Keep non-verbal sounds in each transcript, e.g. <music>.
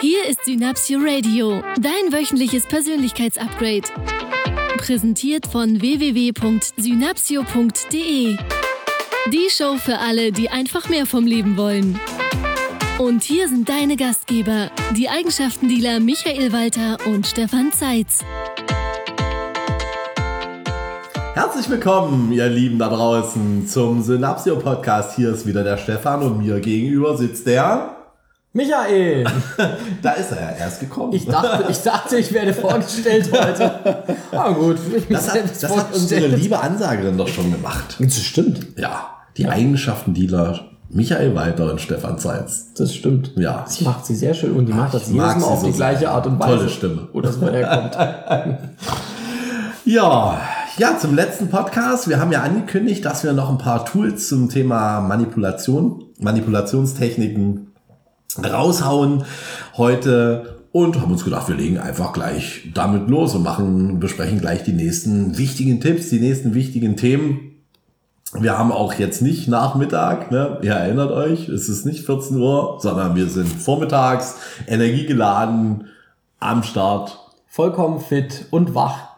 Hier ist Synapsio Radio, dein wöchentliches Persönlichkeitsupgrade. Präsentiert von www.synapsio.de. Die Show für alle, die einfach mehr vom Leben wollen. Und hier sind deine Gastgeber, die Eigenschaftendealer Michael Walter und Stefan Zeitz. Herzlich willkommen, ihr Lieben da draußen, zum Synapsio Podcast. Hier ist wieder der Stefan und mir gegenüber sitzt der Michael! <laughs> da ist er ja erst gekommen. Ich dachte, ich, dachte, ich werde vorgestellt heute. Ah gut, ich das hat, das hat unsere liebe Ansagerin doch schon gemacht. Das stimmt. Ja, die ja. Eigenschaften-Dealer Michael Walter und Stefan Zeitz. Das stimmt. Ja. Das macht sie sehr schön und die macht das jedes Mal auf so die gleiche Art und Weise. Tolle Stimme. Wo das mal herkommt. <laughs> ja, ja, zum letzten Podcast. Wir haben ja angekündigt, dass wir noch ein paar Tools zum Thema Manipulation, Manipulationstechniken raushauen heute und haben uns gedacht, wir legen einfach gleich damit los und machen, besprechen gleich die nächsten wichtigen Tipps, die nächsten wichtigen Themen. Wir haben auch jetzt nicht Nachmittag, ne? ihr erinnert euch, es ist nicht 14 Uhr, sondern wir sind vormittags, energiegeladen, am Start. Vollkommen fit und wach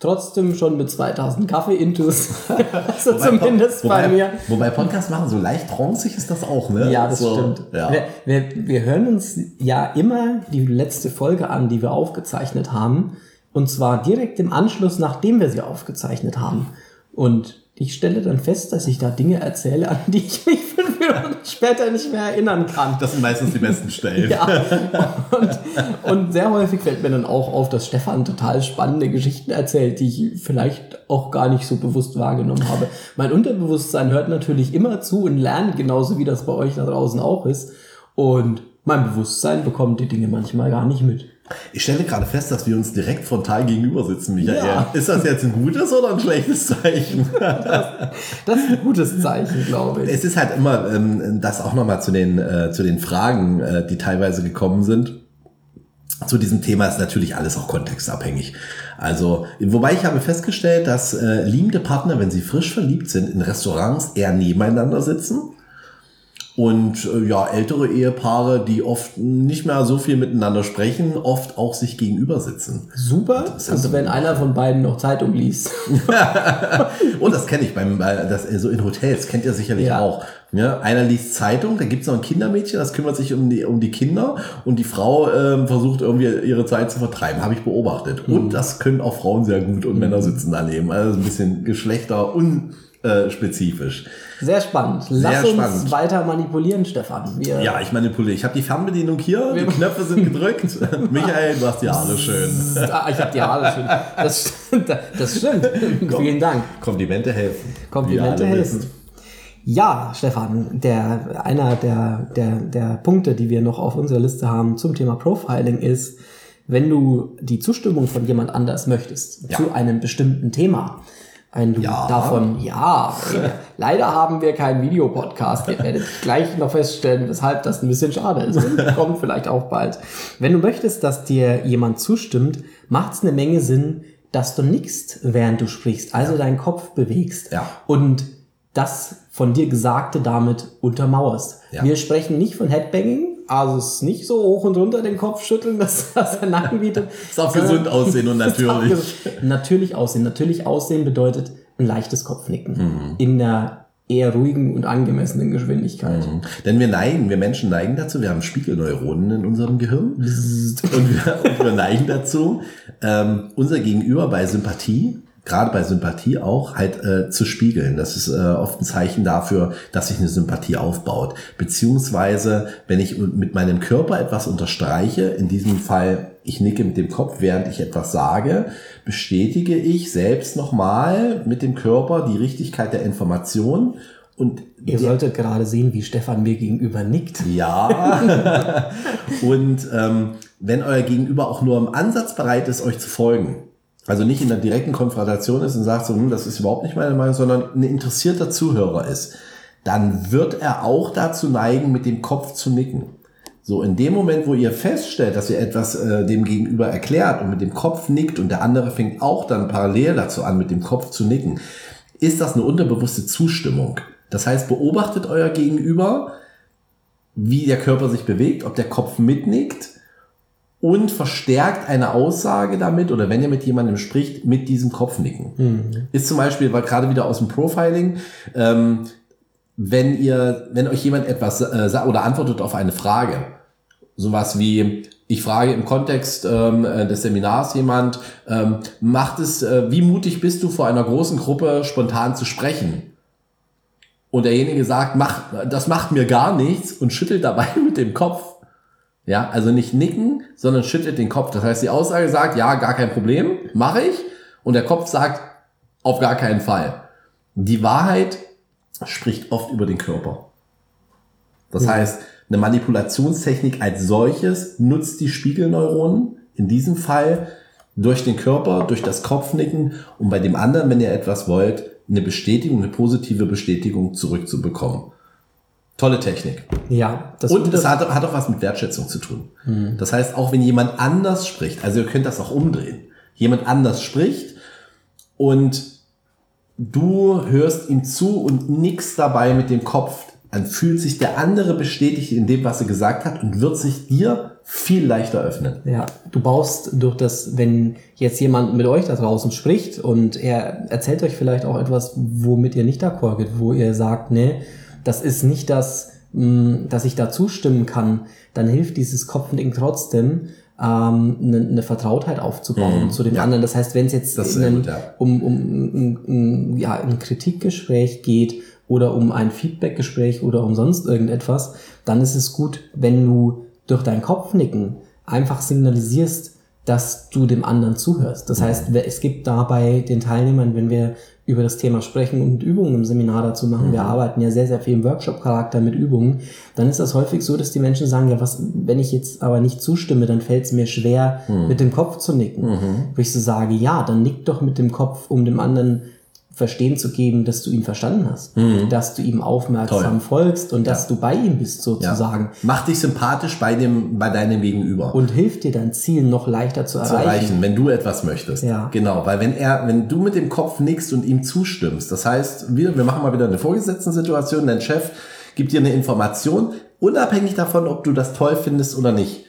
trotzdem schon mit 2000 Kaffee-Intus. <laughs> also wobei, zumindest wobei, bei mir. Wobei Podcast machen, so leicht tranceig ist das auch, ne? Ja, das so, stimmt. Ja. Wir, wir, wir hören uns ja immer die letzte Folge an, die wir aufgezeichnet haben. Und zwar direkt im Anschluss, nachdem wir sie aufgezeichnet haben. Und ich stelle dann fest, dass ich da Dinge erzähle, an die ich mich später nicht mehr erinnern kann. Das sind meistens die besten Stellen. ja. Und, und, sehr häufig fällt mir dann auch auf, dass Stefan total spannende Geschichten erzählt, die ich vielleicht auch gar nicht so bewusst wahrgenommen habe. Mein Unterbewusstsein hört natürlich immer zu und lernt genauso, wie das bei euch da draußen auch ist. Und mein Bewusstsein bekommt die Dinge manchmal gar nicht mit. Ich stelle gerade fest, dass wir uns direkt frontal gegenüber sitzen, Michael. Ja. Ist das jetzt ein gutes oder ein schlechtes Zeichen? <laughs> Das, das ist ein gutes Zeichen, glaube ich. Es ist halt immer, ähm, das auch nochmal zu den, äh, zu den Fragen, äh, die teilweise gekommen sind. Zu diesem Thema ist natürlich alles auch kontextabhängig. Also, wobei ich habe festgestellt, dass äh, liebende Partner, wenn sie frisch verliebt sind, in Restaurants eher nebeneinander sitzen und äh, ja, ältere Ehepaare, die oft nicht mehr so viel miteinander sprechen, oft auch sich gegenüber sitzen. Super, also wenn einer von beiden noch Zeitung liest. <laughs> und das kenne ich beim, das, so in Hotels, kennt ihr sicherlich ja. auch. Ja, einer liest Zeitung, da gibt es noch ein Kindermädchen, das kümmert sich um die, um die Kinder und die Frau ähm, versucht irgendwie ihre Zeit zu vertreiben, habe ich beobachtet. Mhm. Und das können auch Frauen sehr gut und mhm. Männer sitzen daneben. Also ein bisschen Geschlechter un äh, spezifisch. Sehr spannend. Lass Sehr uns spannend. weiter manipulieren, Stefan. Wir ja, ich manipuliere. Ich habe die Fernbedienung hier, die Knöpfe sind gedrückt. <laughs> Michael, du hast die Haare schön. Ah, ich habe die Haare schön. Das, das stimmt. Komm, Vielen Dank. Komplimente helfen. Komplimente helfen. Ja, Stefan, der, einer der, der, der Punkte, die wir noch auf unserer Liste haben zum Thema Profiling ist, wenn du die Zustimmung von jemand anders möchtest ja. zu einem bestimmten Thema, ein du ja. davon, ja, leider haben wir keinen Videopodcast. Ihr werdet gleich noch feststellen, weshalb das ein bisschen schade ist. Kommt vielleicht auch bald. Wenn du möchtest, dass dir jemand zustimmt, macht es eine Menge Sinn, dass du nickst, während du sprichst, also ja. deinen Kopf bewegst. Ja. Und das von dir Gesagte damit untermauerst. Ja. Wir sprechen nicht von Headbanging, also es ist nicht so hoch und runter den Kopf schütteln, <laughs> dass das ein Nacken bietet. ist auch gesund aussehen und <laughs> natürlich. natürlich aussehen. Natürlich aussehen bedeutet ein leichtes Kopfnicken. Mhm. In der eher ruhigen und angemessenen Geschwindigkeit. Mhm. Denn wir neigen, wir Menschen neigen dazu, wir haben Spiegelneuronen in unserem Gehirn und wir, und wir neigen dazu, ähm, unser Gegenüber bei Sympathie gerade bei Sympathie auch halt äh, zu spiegeln. Das ist äh, oft ein Zeichen dafür, dass sich eine Sympathie aufbaut. Beziehungsweise, wenn ich mit meinem Körper etwas unterstreiche, in diesem Fall ich nicke mit dem Kopf, während ich etwas sage, bestätige ich selbst nochmal mit dem Körper die Richtigkeit der Information und Ihr solltet gerade sehen, wie Stefan mir gegenüber nickt. Ja. <laughs> und ähm, wenn euer Gegenüber auch nur im Ansatz bereit ist, euch zu folgen, also nicht in der direkten Konfrontation ist und sagt so, hm, das ist überhaupt nicht meine Meinung, sondern ein interessierter Zuhörer ist, dann wird er auch dazu neigen, mit dem Kopf zu nicken. So, in dem Moment, wo ihr feststellt, dass ihr etwas äh, dem Gegenüber erklärt und mit dem Kopf nickt und der andere fängt auch dann parallel dazu an, mit dem Kopf zu nicken, ist das eine unterbewusste Zustimmung. Das heißt, beobachtet euer Gegenüber, wie der Körper sich bewegt, ob der Kopf mitnickt und verstärkt eine Aussage damit oder wenn ihr mit jemandem spricht, mit diesem Kopfnicken. Ist zum Beispiel, war gerade wieder aus dem Profiling, ähm, wenn ihr, wenn euch jemand etwas äh, sagt oder antwortet auf eine Frage, sowas wie, ich frage im Kontext ähm, äh, des Seminars jemand, ähm, macht es, äh, wie mutig bist du vor einer großen Gruppe spontan zu sprechen? Und derjenige sagt, mach, das macht mir gar nichts und schüttelt dabei <laughs> mit dem Kopf. Ja, also nicht nicken, sondern schüttelt den Kopf. Das heißt, die Aussage sagt, ja, gar kein Problem, mache ich. Und der Kopf sagt, auf gar keinen Fall. Die Wahrheit spricht oft über den Körper. Das heißt, eine Manipulationstechnik als solches nutzt die Spiegelneuronen, in diesem Fall durch den Körper, durch das Kopfnicken und bei dem anderen, wenn ihr etwas wollt, eine Bestätigung, eine positive Bestätigung zurückzubekommen. Tolle Technik. Ja, das Und es hat, hat auch was mit Wertschätzung zu tun. Das heißt, auch wenn jemand anders spricht, also ihr könnt das auch umdrehen. Jemand anders spricht und du hörst ihm zu und nix dabei mit dem Kopf, dann fühlt sich der andere bestätigt in dem, was er gesagt hat und wird sich dir viel leichter öffnen. Ja, du baust durch das, wenn jetzt jemand mit euch da draußen spricht und er erzählt euch vielleicht auch etwas, womit ihr nicht d'accord geht, wo ihr sagt, nee, das ist nicht das, mh, dass ich da zustimmen kann, dann hilft dieses Kopfnicken trotzdem, ähm, eine, eine Vertrautheit aufzubauen Mhm, zu dem ja. anderen. Das heißt, wenn es jetzt einen- gut, ja. um, um, um, um ja, ein Kritikgespräch geht oder um ein Feedbackgespräch oder um sonst irgendetwas, dann ist es gut, wenn du durch dein Kopfnicken einfach signalisierst, dass du dem anderen zuhörst. Das heißt, wer- es gibt dabei den Teilnehmern, wenn wir über das Thema sprechen und Übungen im Seminar dazu machen, wir arbeiten ja sehr, sehr viel im Workshop-Charakter mit Übungen, dann ist das häufig so, dass die Menschen sagen, ja, was, wenn ich jetzt aber nicht zustimme, dann fällt es mir schwer, mit dem Kopf zu nicken. Wo ich so sage, ja, dann nick doch mit dem Kopf, um dem anderen verstehen zu geben, dass du ihn verstanden hast, dass du ihm aufmerksam Toll. folgst und dass du bei ihm bist Ja. sozusagen Mach dich sympathisch bei dem, bei deinem Gegenüber. und hilft dir dein Ziel noch leichter zu zu erreichen. erreichen, wenn du etwas möchtest. Ja. Genau, weil wenn er, wenn du mit dem Kopf nickst und ihm zustimmst, das heißt, wir, wir machen mal wieder eine Vorgesetzten-Situation, dein Chef gibt dir eine Information, unabhängig davon, ob du das toll findest oder nicht.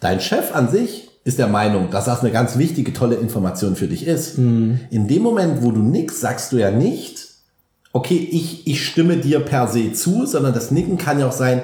Dein Chef an sich ist der Meinung, dass das eine ganz wichtige, tolle Information für dich ist. Mhm. In dem Moment, wo du nickst, sagst du ja nicht, okay, ich, ich stimme dir per se zu, sondern das Nicken kann ja auch sein,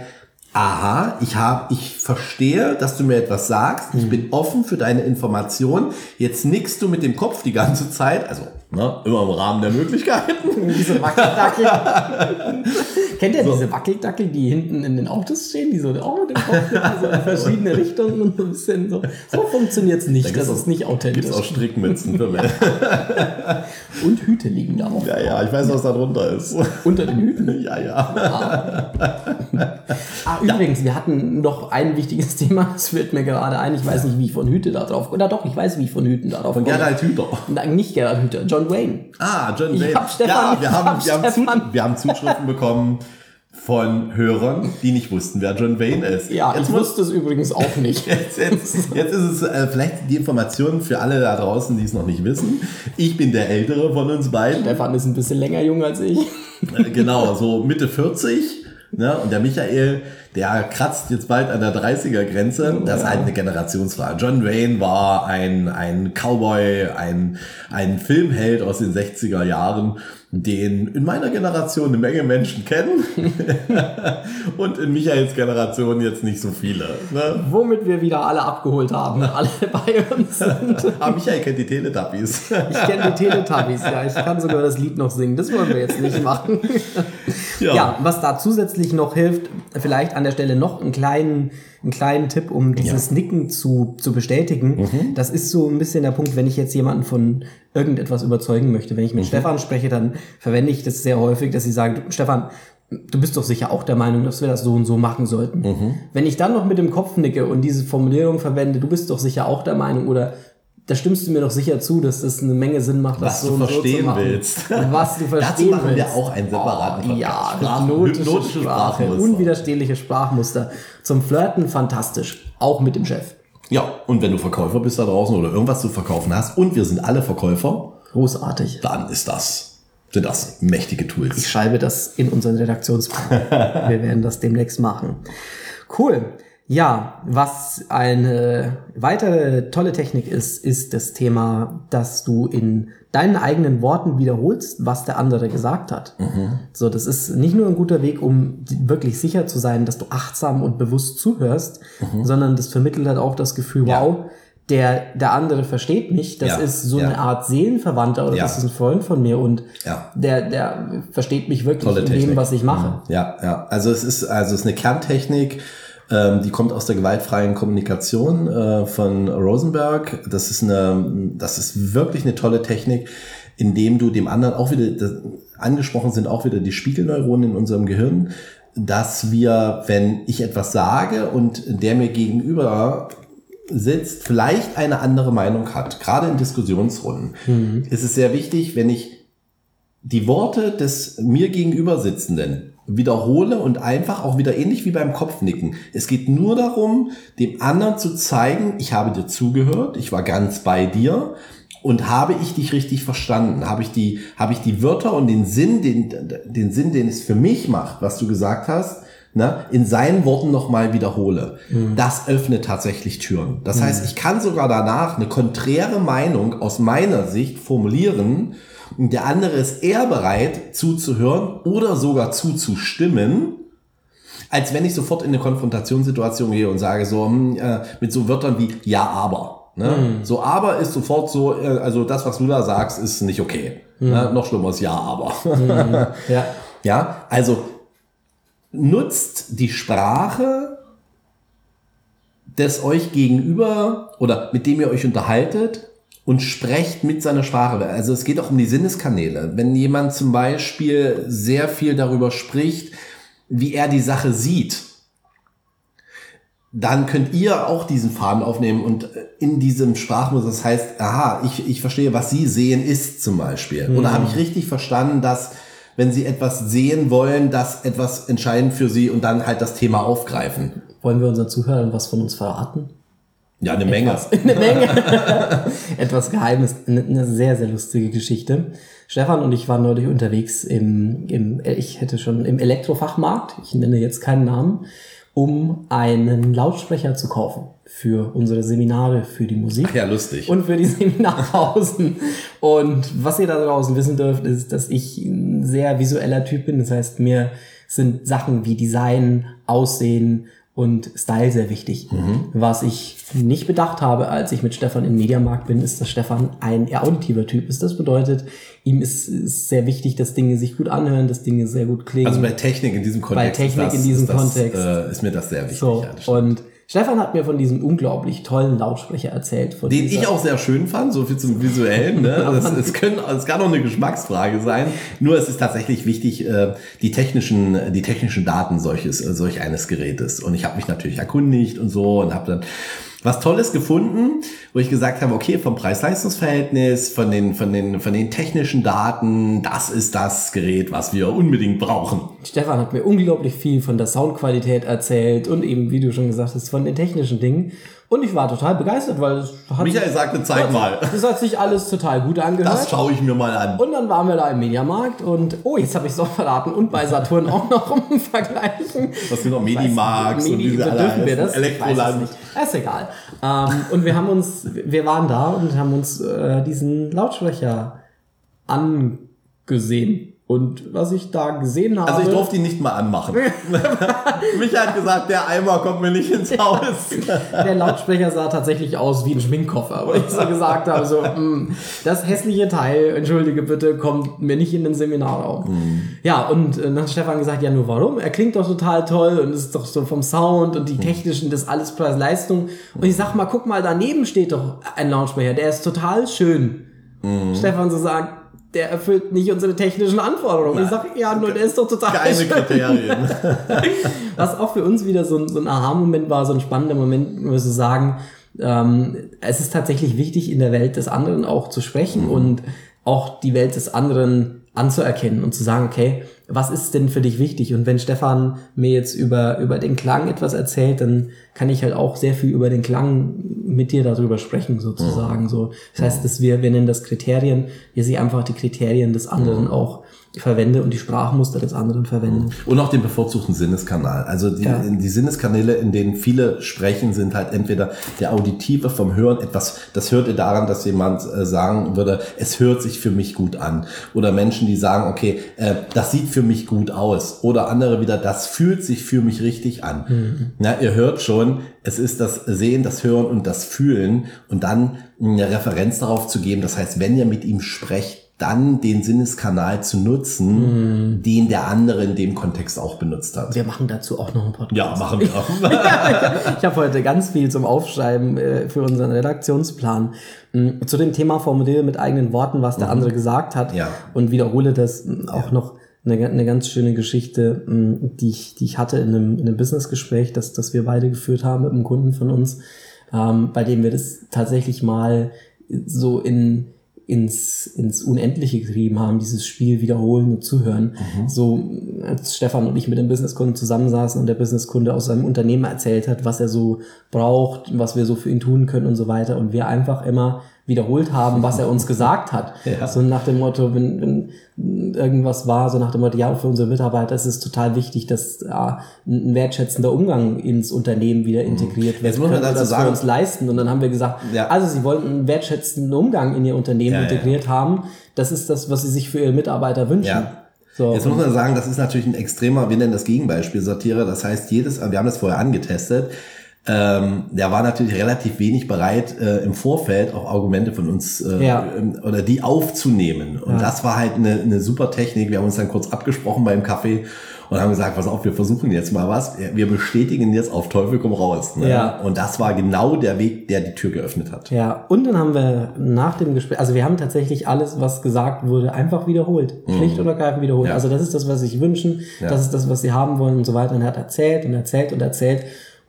aha, ich habe, ich verstehe, dass du mir etwas sagst, ich bin offen für deine Information, jetzt nickst du mit dem Kopf die ganze Zeit, also ne, immer im Rahmen der Möglichkeiten. <laughs> Diese Wackeldackel. <laughs> Kennt ihr diese Wackeldackel, die hinten in den Autos stehen, die so auch mit dem Kopf so in verschiedene <laughs> Richtungen und so ein bisschen so. So funktioniert's nicht. gibt's Das auch- ist nicht authentisch. Gibt's auch Strickmützen für mich. Und Hüte liegen da auch. Ja, ja, ich weiß, was da drunter ist. Unter den Hüten. Ja, ja. Ah, übrigens, wir hatten noch ein wichtiges Thema. Es wird mir gerade ein. Ich weiß nicht, wie ich von Hüte da drauf Oder doch, ich weiß, wie ich von Hüten da drauf Von komme. Gerald Hüther. Nein, nicht Gerhard Hüter, John Wayne. Ah, John Wayne. hab Stefan- ja, wir haben, hab wir, haben Stefan. Wir haben Zuschriften bekommen von Hörern, die nicht wussten, wer John Wayne ist. Ja, jetzt ich wusste es übrigens auch nicht. <laughs> Jetzt, jetzt, jetzt ist es äh, vielleicht die Information für alle da draußen, die es noch nicht wissen. Ich bin der Ältere von uns beiden. Stefan ist ein bisschen länger jung als ich. Äh, genau, so Mitte 40. Ne? Und der Michael, der kratzt jetzt bald an der 30er-Grenze. Das ist halt eine Generationsfrage. John Wayne war ein, ein Cowboy, ein, ein Filmheld aus den 60er Jahren, den in meiner Generation eine Menge Menschen kennen. <laughs> Und in Michaels Generation jetzt nicht so viele. Ne? Womit wir wieder alle abgeholt haben. <laughs> Alle bei uns sind. Aber Michael kennt die Teletubbies. Ich kenne die Teletubbies, ja. Ich kann sogar das Lied noch singen. Das wollen wir jetzt nicht machen. Ja. was da zusätzlich noch hilft, vielleicht an der Stelle noch einen kleinen, einen kleinen Tipp, um dieses Nicken zu, zu bestätigen. Das ist so ein bisschen der Punkt, wenn ich jetzt jemanden von irgendetwas überzeugen möchte. Wenn ich mit Stefan spreche, dann verwende ich das sehr häufig, dass sie sagen, Stefan, du bist doch sicher auch der Meinung, dass wir das so und so machen sollten. Wenn ich dann noch mit dem Kopf nicke und diese Formulierung verwende, du bist doch sicher auch der Meinung oder da stimmst du mir doch sicher zu, dass das eine Menge Sinn macht, Was du so so verstehen machen. willst. <laughs> Was du Dazu verstehen machen wir willst. auch einen separaten Oh. Ja, hypnotische, hypnotische Sprache, unwiderstehliche Sprachmuster. Zum Flirten fantastisch. Auch mit dem Chef. Ja, und wenn du Verkäufer bist da draußen oder irgendwas zu verkaufen hast und wir sind alle Verkäufer, Großartig. dann ist das, sind das mächtige Ich Tools. schreibe das in unseren Redaktionsplan. <laughs> Wir werden das demnächst machen. Cool. Ja, was eine weitere tolle Technik ist, ist das Thema, dass du in deinen eigenen Worten wiederholst, was der andere gesagt hat. So, das ist nicht nur ein guter Weg, um wirklich sicher zu sein, dass du achtsam und bewusst zuhörst, sondern das vermittelt halt auch das Gefühl, Ja. wow, der, der andere versteht mich, das Ja, ist so ja. eine Art Seelenverwandter oder Ja. das ist ein Freund von mir und Ja. der, der versteht mich wirklich Tolle in Technik. dem, was ich mache. Ja, ja. Also es ist, also es ist eine Kerntechnik, die kommt aus der gewaltfreien Kommunikation äh, von Rosenberg. Das ist eine, das ist wirklich eine tolle Technik, indem du dem anderen auch wieder, das, angesprochen sind auch wieder die Spiegelneuronen in unserem Gehirn, dass wir, wenn ich etwas sage und der mir gegenüber sitzt, vielleicht eine andere Meinung hat, gerade in Diskussionsrunden, ist es sehr wichtig, wenn ich die Worte des mir gegenüber Sitzenden wiederhole und einfach auch wieder ähnlich wie beim Kopfnicken. Es geht nur darum, dem anderen zu zeigen, ich habe dir zugehört, ich war ganz bei dir und habe ich dich richtig verstanden? Habe ich die, habe ich die Wörter und den Sinn, den, den Sinn, den es für mich macht, was du gesagt hast, ne, in seinen Worten nochmal wiederhole. Das öffnet tatsächlich Türen. Das heißt, ich kann sogar danach eine konträre Meinung aus meiner Sicht formulieren und der andere ist eher bereit zuzuhören oder sogar zuzustimmen, als wenn ich sofort in eine Konfrontationssituation gehe und sage so hm, äh, mit so Wörtern wie ja, aber. Ne? So aber ist sofort so, äh, also das, was du da sagst, ist nicht okay. Ne? Noch schlimmer ist ja, aber. Ja. <laughs> Ja, also nutzt die Sprache des euch gegenüber oder mit dem ihr euch unterhaltet und sprecht mit seiner Sprache. Also es geht auch um die Sinneskanäle. Wenn jemand zum Beispiel sehr viel darüber spricht, wie er die Sache sieht, dann könnt ihr auch diesen Faden aufnehmen und in diesem Sprachmuster, das heißt, aha, ich, ich verstehe, was Sie sehen ist zum Beispiel. Oder habe ich richtig verstanden, dass wenn Sie etwas sehen wollen, das etwas entscheidend für Sie und dann halt das Thema aufgreifen? Wollen wir unseren Zuhörern was von uns verraten? Ja, eine Menge. <laughs> Eine Menge. <laughs> Etwas Geheimes. Eine, sehr, sehr lustige Geschichte. Stefan und ich waren neulich unterwegs im, im, ich hätte schon im Elektrofachmarkt, ich nenne jetzt keinen Namen, um einen Lautsprecher zu kaufen für unsere Seminare, für die Musik. Ja, lustig. Und für die <laughs> Seminarpausen. Und was ihr da draußen wissen dürft, ist, dass ich ein sehr visueller Typ bin. Das heißt, mir sind Sachen wie Design, Aussehen und Style sehr wichtig. Was ich nicht bedacht habe, als ich mit Stefan im Mediamarkt bin, ist, dass Stefan ein eher auditiver Typ ist. Das bedeutet, ihm ist, ist sehr wichtig, dass Dinge sich gut anhören, dass Dinge sehr gut klingen. also bei Technik in diesem Kontext. Technik ist das, in diesem das, Kontext. Äh, ist mir das sehr wichtig. so, und Stefan hat mir von diesem unglaublich tollen Lautsprecher erzählt. Von Den dieser, ich auch sehr schön fand, so viel zum Visuellen. Ne? <laughs> Das, es, können, es kann auch eine Geschmacksfrage sein. Nur es ist tatsächlich wichtig, äh, die technischen, die technischen Daten solches, solch eines Gerätes. Und ich habe mich natürlich erkundigt und so und habe dann was Tolles gefunden, wo ich gesagt habe, okay, vom Preis-Leistungs-Verhältnis, von den, von den, von den technischen Daten, das ist das Gerät, was wir unbedingt brauchen. Stefan hat mir unglaublich viel von der Soundqualität erzählt und eben, wie du schon gesagt hast, von den technischen Dingen. Und ich war total begeistert, weil es hat Michael sagte, zeig mal. Das hat sich alles total gut angehört. Das schaue ich mir mal an. und dann waren wir da im Mediamarkt und, oh, jetzt habe ich es auch verraten, und bei Saturn auch noch <laughs> um Vergleichen. Was sind noch Medimax und Medi, diese alle dürfen wir das? Elektroland. nicht. Ist egal. Ähm, und wir haben uns, wir waren da und haben uns äh, diesen Lautsprecher angesehen. Und was ich da gesehen habe. Also ich durfte ihn nicht mal anmachen. <laughs> Michael hat gesagt, der Eimer kommt mir nicht ins Haus. Der Lautsprecher sah tatsächlich aus wie ein Schminkkoffer, wo ich so <laughs> gesagt habe, so, "Mm, das hässliche Teil, entschuldige bitte, kommt mir nicht in den Seminarraum. Ja, und äh, dann hat Stefan gesagt, ja, nur warum? Er klingt doch total toll und ist doch so vom Sound und die technischen, das alles Preis-Leistung. Und ich sag mal, guck mal, daneben steht doch ein Lautsprecher, der ist total schön. Stefan so sagt, der erfüllt nicht unsere technischen Anforderungen. Und ich sag, ja, nur der ist doch total Keine schön. Kriterien. <laughs> Was auch für uns wieder so ein, so ein Aha-Moment war, so ein spannender Moment, wir so sagen, ähm, es ist tatsächlich wichtig, in der Welt des anderen auch zu sprechen und auch die Welt des anderen anzuerkennen und zu sagen, okay, was ist denn für dich wichtig? Und wenn Stefan mir jetzt über, über den Klang etwas erzählt, dann kann ich halt auch sehr viel über den Klang mit dir darüber sprechen, sozusagen. So, das heißt, dass wir, wir nennen das Kriterien, wir sehen einfach die Kriterien des anderen auch verwende und die Sprachmuster des anderen verwende. Und auch den bevorzugten Sinneskanal. Also die, Ja. die Sinneskanäle, in denen viele sprechen, sind halt entweder der Auditive vom Hören, etwas, das hört ihr daran, dass jemand äh, sagen würde, es hört sich für mich gut an. Oder Menschen, die sagen, okay, äh, das sieht für mich gut aus. Oder andere wieder, das fühlt sich für mich richtig an. Ja, ihr hört schon, es ist das Sehen, das Hören und das Fühlen und dann eine Referenz darauf zu geben. Das heißt, wenn ihr mit ihm sprecht, dann den Sinneskanal zu nutzen, den der andere in dem Kontext auch benutzt hat. Wir machen dazu auch noch einen Podcast. Ja, machen wir auch. <laughs> Ich habe heute ganz viel zum Aufschreiben äh, für unseren Redaktionsplan. Mm, Zu dem Thema formuliere mit eigenen Worten, was der andere gesagt hat Ja. und wiederhole das mm, auch noch eine, eine ganz schöne Geschichte, mm, die ich, die ich hatte in einem, in einem Businessgespräch, das, das wir beide geführt haben mit einem Kunden von uns, ähm, bei dem wir das tatsächlich mal so in ins, ins Unendliche getrieben haben, dieses Spiel wiederholen und zuhören. So, als Stefan und ich mit dem Businesskunden zusammensaßen und der Businesskunde aus seinem Unternehmen erzählt hat, was er so braucht, was wir so für ihn tun können und so weiter. Und wir einfach immer wiederholt haben, was er uns gesagt hat. Ja. So nach dem Motto, wenn, wenn irgendwas war, so nach dem Motto, ja, für unsere Mitarbeiter ist es total wichtig, dass ja, ein wertschätzender Umgang ins Unternehmen wieder integriert wird. Jetzt muss man Können wir dazu das sagen- für uns leisten. Und dann haben wir gesagt, Ja. also sie wollten einen wertschätzenden Umgang in ihr Unternehmen Ja, ja. integriert haben. Das ist das, was sie sich für ihre Mitarbeiter wünschen. Ja. So, Jetzt muss man sagen, das ist natürlich ein extremer, wir nennen das Gegenbeispiel Satire. Das heißt, jedes, wir haben das vorher angetestet. Ähm, der war natürlich relativ wenig bereit, äh, im Vorfeld auch Argumente von uns äh, Ja. ähm, oder die aufzunehmen. Und Ja. das war halt eine, eine super Technik. Wir haben uns dann kurz abgesprochen beim Kaffee und haben gesagt, pass auf, wir versuchen jetzt mal was. Wir bestätigen jetzt auf Teufel komm raus. Ne? Ja. Und das war genau der Weg, der die Tür geöffnet hat. Ja, und dann haben wir nach dem Gespräch, also wir haben tatsächlich alles, was gesagt wurde, einfach wiederholt. Schlicht und ergreifend wiederholt. Mhm. Ja. Also das ist das, was sie sich wünschen, Ja. das ist das, was sie haben wollen und so weiter. Und er hat erzählt und erzählt und erzählt.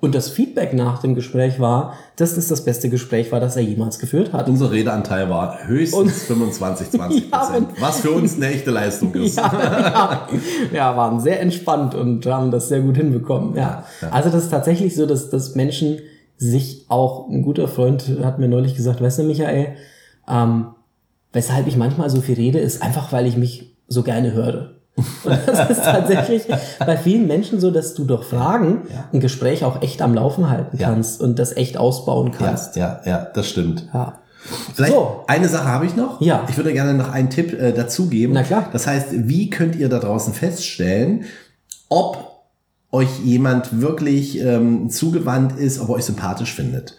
Und das Feedback nach dem Gespräch war, dass das das beste Gespräch war, das er jemals geführt hat. Unser Redeanteil war höchstens 25, 20 <laughs> Ja, Prozent. und- was für uns eine echte Leistung <laughs> ist. Ja, ja, ja, waren sehr entspannt und haben das sehr gut hinbekommen. Ja. Also das ist tatsächlich so, dass, dass Menschen sich auch, ein guter Freund hat mir neulich gesagt, weißt du, Michael, ähm, weshalb ich manchmal so viel rede, ist einfach, weil ich mich so gerne höre. <laughs> Und das ist tatsächlich bei vielen Menschen so, dass du durch Fragen Ja. ein Gespräch auch echt am Laufen halten Ja. kannst und das echt ausbauen Ja, kannst. ja, ja, das stimmt. Ja. Vielleicht So. eine Sache habe ich noch. Ja. Ich würde gerne noch einen Tipp äh, dazugeben. Na klar. Das heißt, wie könnt ihr da draußen feststellen, ob euch jemand wirklich ähm, zugewandt ist, ob er euch sympathisch findet?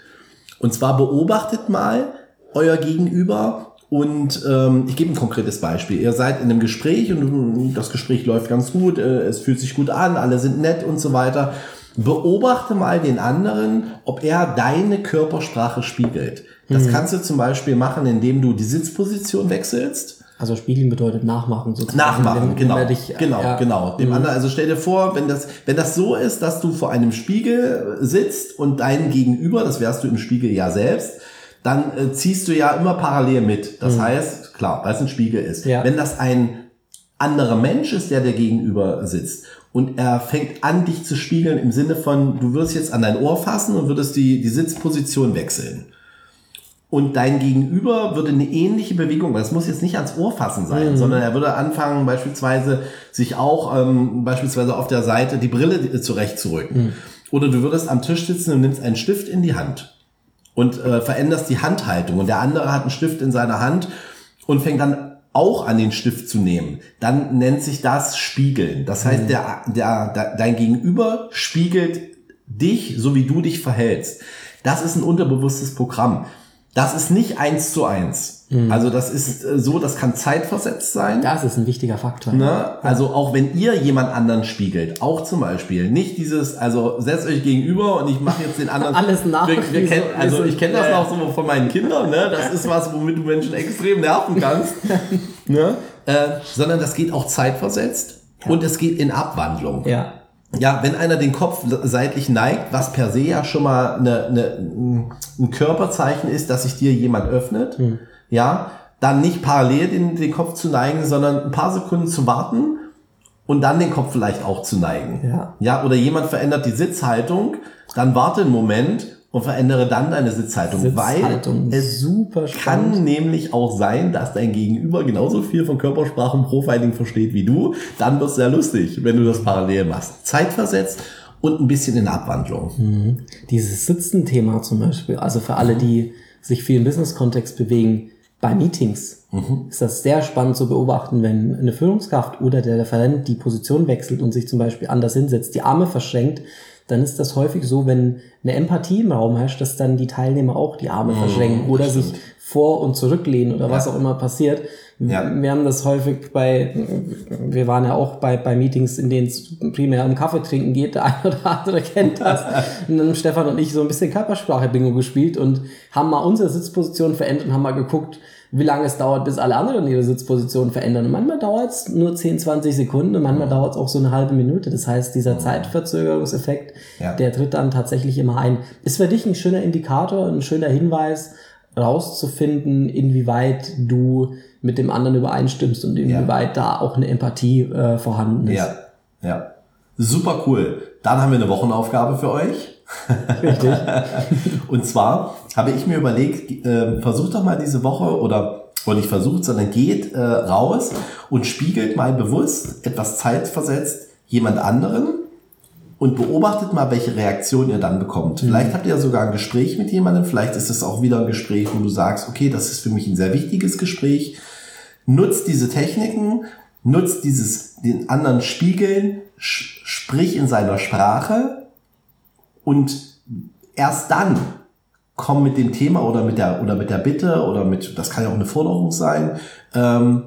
Und zwar beobachtet mal euer Gegenüber und ähm, ich gebe ein konkretes Beispiel. Ihr seid in einem Gespräch und das Gespräch läuft ganz gut, äh, es fühlt sich gut an, alle sind nett und so weiter. Beobachte mal den anderen, ob er deine Körpersprache spiegelt. Das kannst du zum Beispiel machen, indem du die Sitzposition wechselst. Also spiegeln bedeutet nachmachen sozusagen. Nachmachen, genau. dich- genau, ja. genau. Dem anderen, also stell dir vor, wenn das, wenn das so ist, dass du vor einem Spiegel sitzt und dein Gegenüber, das wärst du im Spiegel ja selbst, dann äh, ziehst du ja immer parallel mit. Das heißt, klar, weil es ein Spiegel ist. Mhm. Ja. Wenn das ein anderer Mensch ist, der dir gegenüber sitzt und er fängt an, dich zu spiegeln im Sinne von, du wirst jetzt an dein Ohr fassen und würdest die, die Sitzposition wechseln. Und dein Gegenüber würde eine ähnliche Bewegung, es muss jetzt nicht ans Ohr fassen sein, Mhm. sondern er würde anfangen, beispielsweise sich auch ähm, beispielsweise auf der Seite die Brille äh, zurechtzurücken. Mhm. Oder du würdest am Tisch sitzen und nimmst einen Stift in die Hand und äh, veränderst die Handhaltung. Und der andere hat einen Stift in seiner Hand und fängt dann auch an den Stift zu nehmen. Dann nennt sich das Spiegeln. Das heißt, der, der, der, dein Gegenüber spiegelt dich, so wie du dich verhältst. Das ist ein unterbewusstes Programm. Das ist nicht eins zu eins. Also das ist äh, so, das kann zeitversetzt sein. Das ist ein wichtiger Faktor. Ne? Also auch wenn ihr jemand anderen spiegelt, auch zum Beispiel, nicht dieses, also setzt euch gegenüber und ich mache jetzt den anderen. <laughs> Alles nach, Wir, wir wie also so- ich kenne das Ja, auch so von meinen Kindern, ne? Das ist was, womit du Menschen extrem nerven kannst. <laughs> ne? äh, sondern das geht auch zeitversetzt und es geht in Abwandlung. Ja. Ja, wenn einer den Kopf seitlich neigt, was per se ja schon mal eine, eine, ein Körperzeichen ist, dass sich dir jemand öffnet, ja, dann nicht parallel den, den Kopf zu neigen, sondern ein paar Sekunden zu warten und dann den Kopf vielleicht auch zu neigen. Ja. Ja, oder jemand verändert die Sitzhaltung, dann warte einen Moment und verändere dann deine Sitzhaltung, Sitzhaltung, weil es super spannend. kann nämlich auch sein, dass dein Gegenüber genauso viel von Körpersprache und Profiling versteht wie du. Dann wird es sehr lustig, wenn du das parallel machst. Zeitversetzt und ein bisschen in Abwandlung. Dieses Sitzen-Thema zum Beispiel, also für alle, die sich viel im Business-Kontext bewegen, bei Meetings ist das sehr spannend zu beobachten, wenn eine Führungskraft oder der Referent die Position wechselt und sich zum Beispiel anders hinsetzt, die Arme verschränkt, dann ist das häufig so, wenn eine Empathie im Raum herrscht, dass dann die Teilnehmer auch die Arme verschränken oder sich vor- und zurücklehnen oder was auch immer passiert. Ja. Wir haben das häufig bei, wir waren ja auch bei, bei Meetings, in denen es primär um Kaffee trinken geht, der eine oder andere kennt das. Und dann haben Stefan und ich so ein bisschen Körpersprache-Bingo gespielt und haben mal unsere Sitzposition verändert und haben mal geguckt, wie lange es dauert, bis alle anderen ihre Sitzposition verändern. Und manchmal dauert es nur 10, 20 Sekunden und manchmal dauert es auch so eine halbe Minute. Das heißt, dieser Zeitverzögerungseffekt, Ja. der tritt dann tatsächlich immer ein. Ist für dich ein schöner Indikator, ein schöner Hinweis, rauszufinden, inwieweit du mit dem anderen übereinstimmst und inwieweit da auch eine Empathie äh, vorhanden ist. Ja, ja. Super cool. Dann haben wir eine Wochenaufgabe für euch. <laughs> Richtig. Und zwar habe ich mir überlegt, äh, versucht doch mal diese Woche oder oder nicht versucht, sondern geht äh, raus und spiegelt mal bewusst etwas zeitversetzt jemand anderen und beobachtet mal, welche Reaktion ihr dann bekommt. Vielleicht habt ihr ja sogar ein Gespräch mit jemandem, vielleicht ist es auch wieder ein Gespräch, wo du sagst, okay, das ist für mich ein sehr wichtiges Gespräch. Nutzt diese Techniken, nutzt dieses den anderen spiegeln, sprich in seiner Sprache und erst dann komm mit dem Thema oder mit der oder mit der Bitte oder mit das kann ja auch eine Forderung sein, ähm,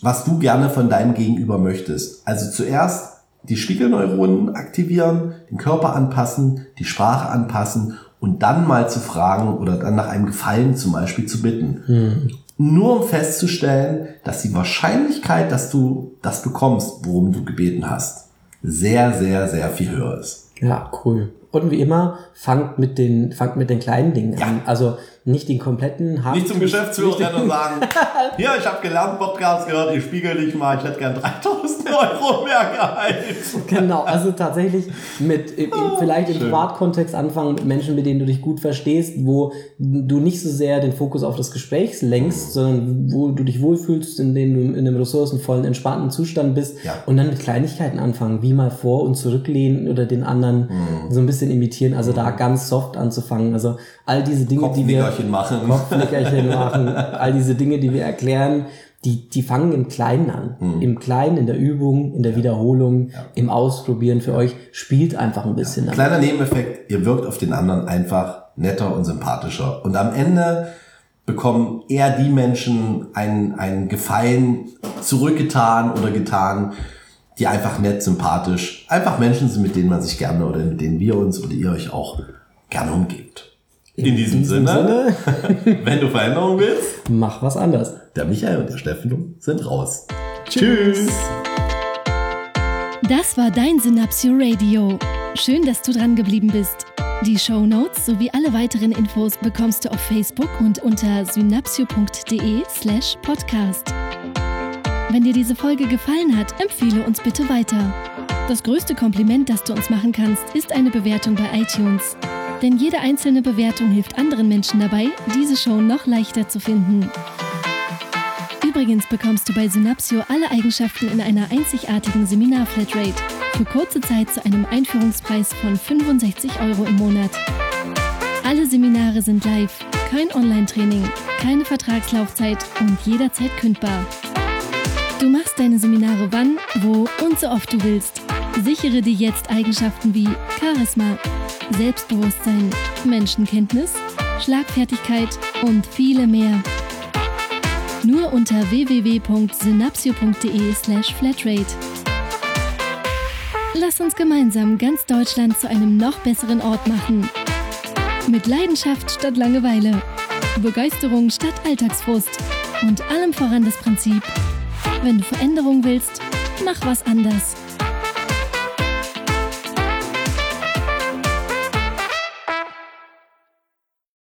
was du gerne von deinem Gegenüber möchtest. Also zuerst die Spiegelneuronen aktivieren, den Körper anpassen, die Sprache anpassen und dann mal zu fragen oder dann nach einem Gefallen zum Beispiel zu bitten. Nur um festzustellen, dass die Wahrscheinlichkeit, dass du das bekommst, worum du gebeten hast, sehr, sehr, sehr viel höher ist. Ja, cool. Und wie immer, fangt mit den, fangt mit den kleinen Dingen Ja. an. Also nicht den kompletten Hard Nicht zum Geschäftsführer rennen und sagen, <laughs> hier, ich habe gelernt, Podcast gehört, ich spiegel dich mal, ich hätte gern 3000 Euro mehr Gehalt. Genau, also tatsächlich mit im, im, vielleicht im schön. Privatkontext anfangen mit Menschen, mit denen du dich gut verstehst, wo du nicht so sehr den Fokus auf das Gespräch lenkst, sondern wo du dich wohlfühlst, in dem du in einem ressourcenvollen, entspannten Zustand bist Ja. und dann mit Kleinigkeiten anfangen, wie mal vor- und zurücklehnen oder den anderen so ein bisschen imitieren, also da ganz soft anzufangen. Also all diese Dinge, die wir Kopfnickerchen machen. Kopfnickerchen machen, <laughs> all diese Dinge, die wir erklären, die, die fangen im Kleinen an. Im Kleinen, in der Übung, in der Wiederholung, im Ausprobieren für euch. Spielt einfach ein bisschen damit. Kleiner Nebeneffekt, ihr wirkt auf den anderen einfach netter und sympathischer. Und am Ende bekommen eher die Menschen einen, einen Gefallen zurückgetan oder getan, die einfach nett, sympathisch, einfach Menschen sind, mit denen man sich gerne oder mit denen wir uns oder ihr euch auch gerne umgebt. In, diesem, Sinne, <laughs> wenn du Veränderung willst, Mach was anders. der Michael und der Steffen sind raus. Tschüss. Das war dein Synapsio Radio. Schön, dass du dran geblieben bist. Die Show Notes sowie alle weiteren Infos bekommst du auf Facebook und unter synapsio.de slash podcast. Wenn dir diese Folge gefallen hat, empfehle uns bitte weiter. Das größte Kompliment, das du uns machen kannst, ist eine Bewertung bei iTunes. Denn jede einzelne Bewertung hilft anderen Menschen dabei, diese Show noch leichter zu finden. Übrigens bekommst du bei Synapsio alle Eigenschaften in einer einzigartigen Seminar-Flatrate für kurze Zeit zu einem Einführungspreis von 65 Euro im Monat. Alle Seminare sind live, kein Online-Training, keine Vertragslaufzeit und jederzeit kündbar. Du machst deine Seminare wann, wo und so oft du willst. Sichere dir jetzt Eigenschaften wie Charisma, Selbstbewusstsein, Menschenkenntnis, Schlagfertigkeit und viele mehr. Nur unter www.synapsio.de/slash flatrate. Lass uns gemeinsam ganz Deutschland zu einem noch besseren Ort machen. Mit Leidenschaft statt Langeweile, Begeisterung statt Alltagsfrust und allem voran das Prinzip: wenn du Veränderung willst, mach was anders.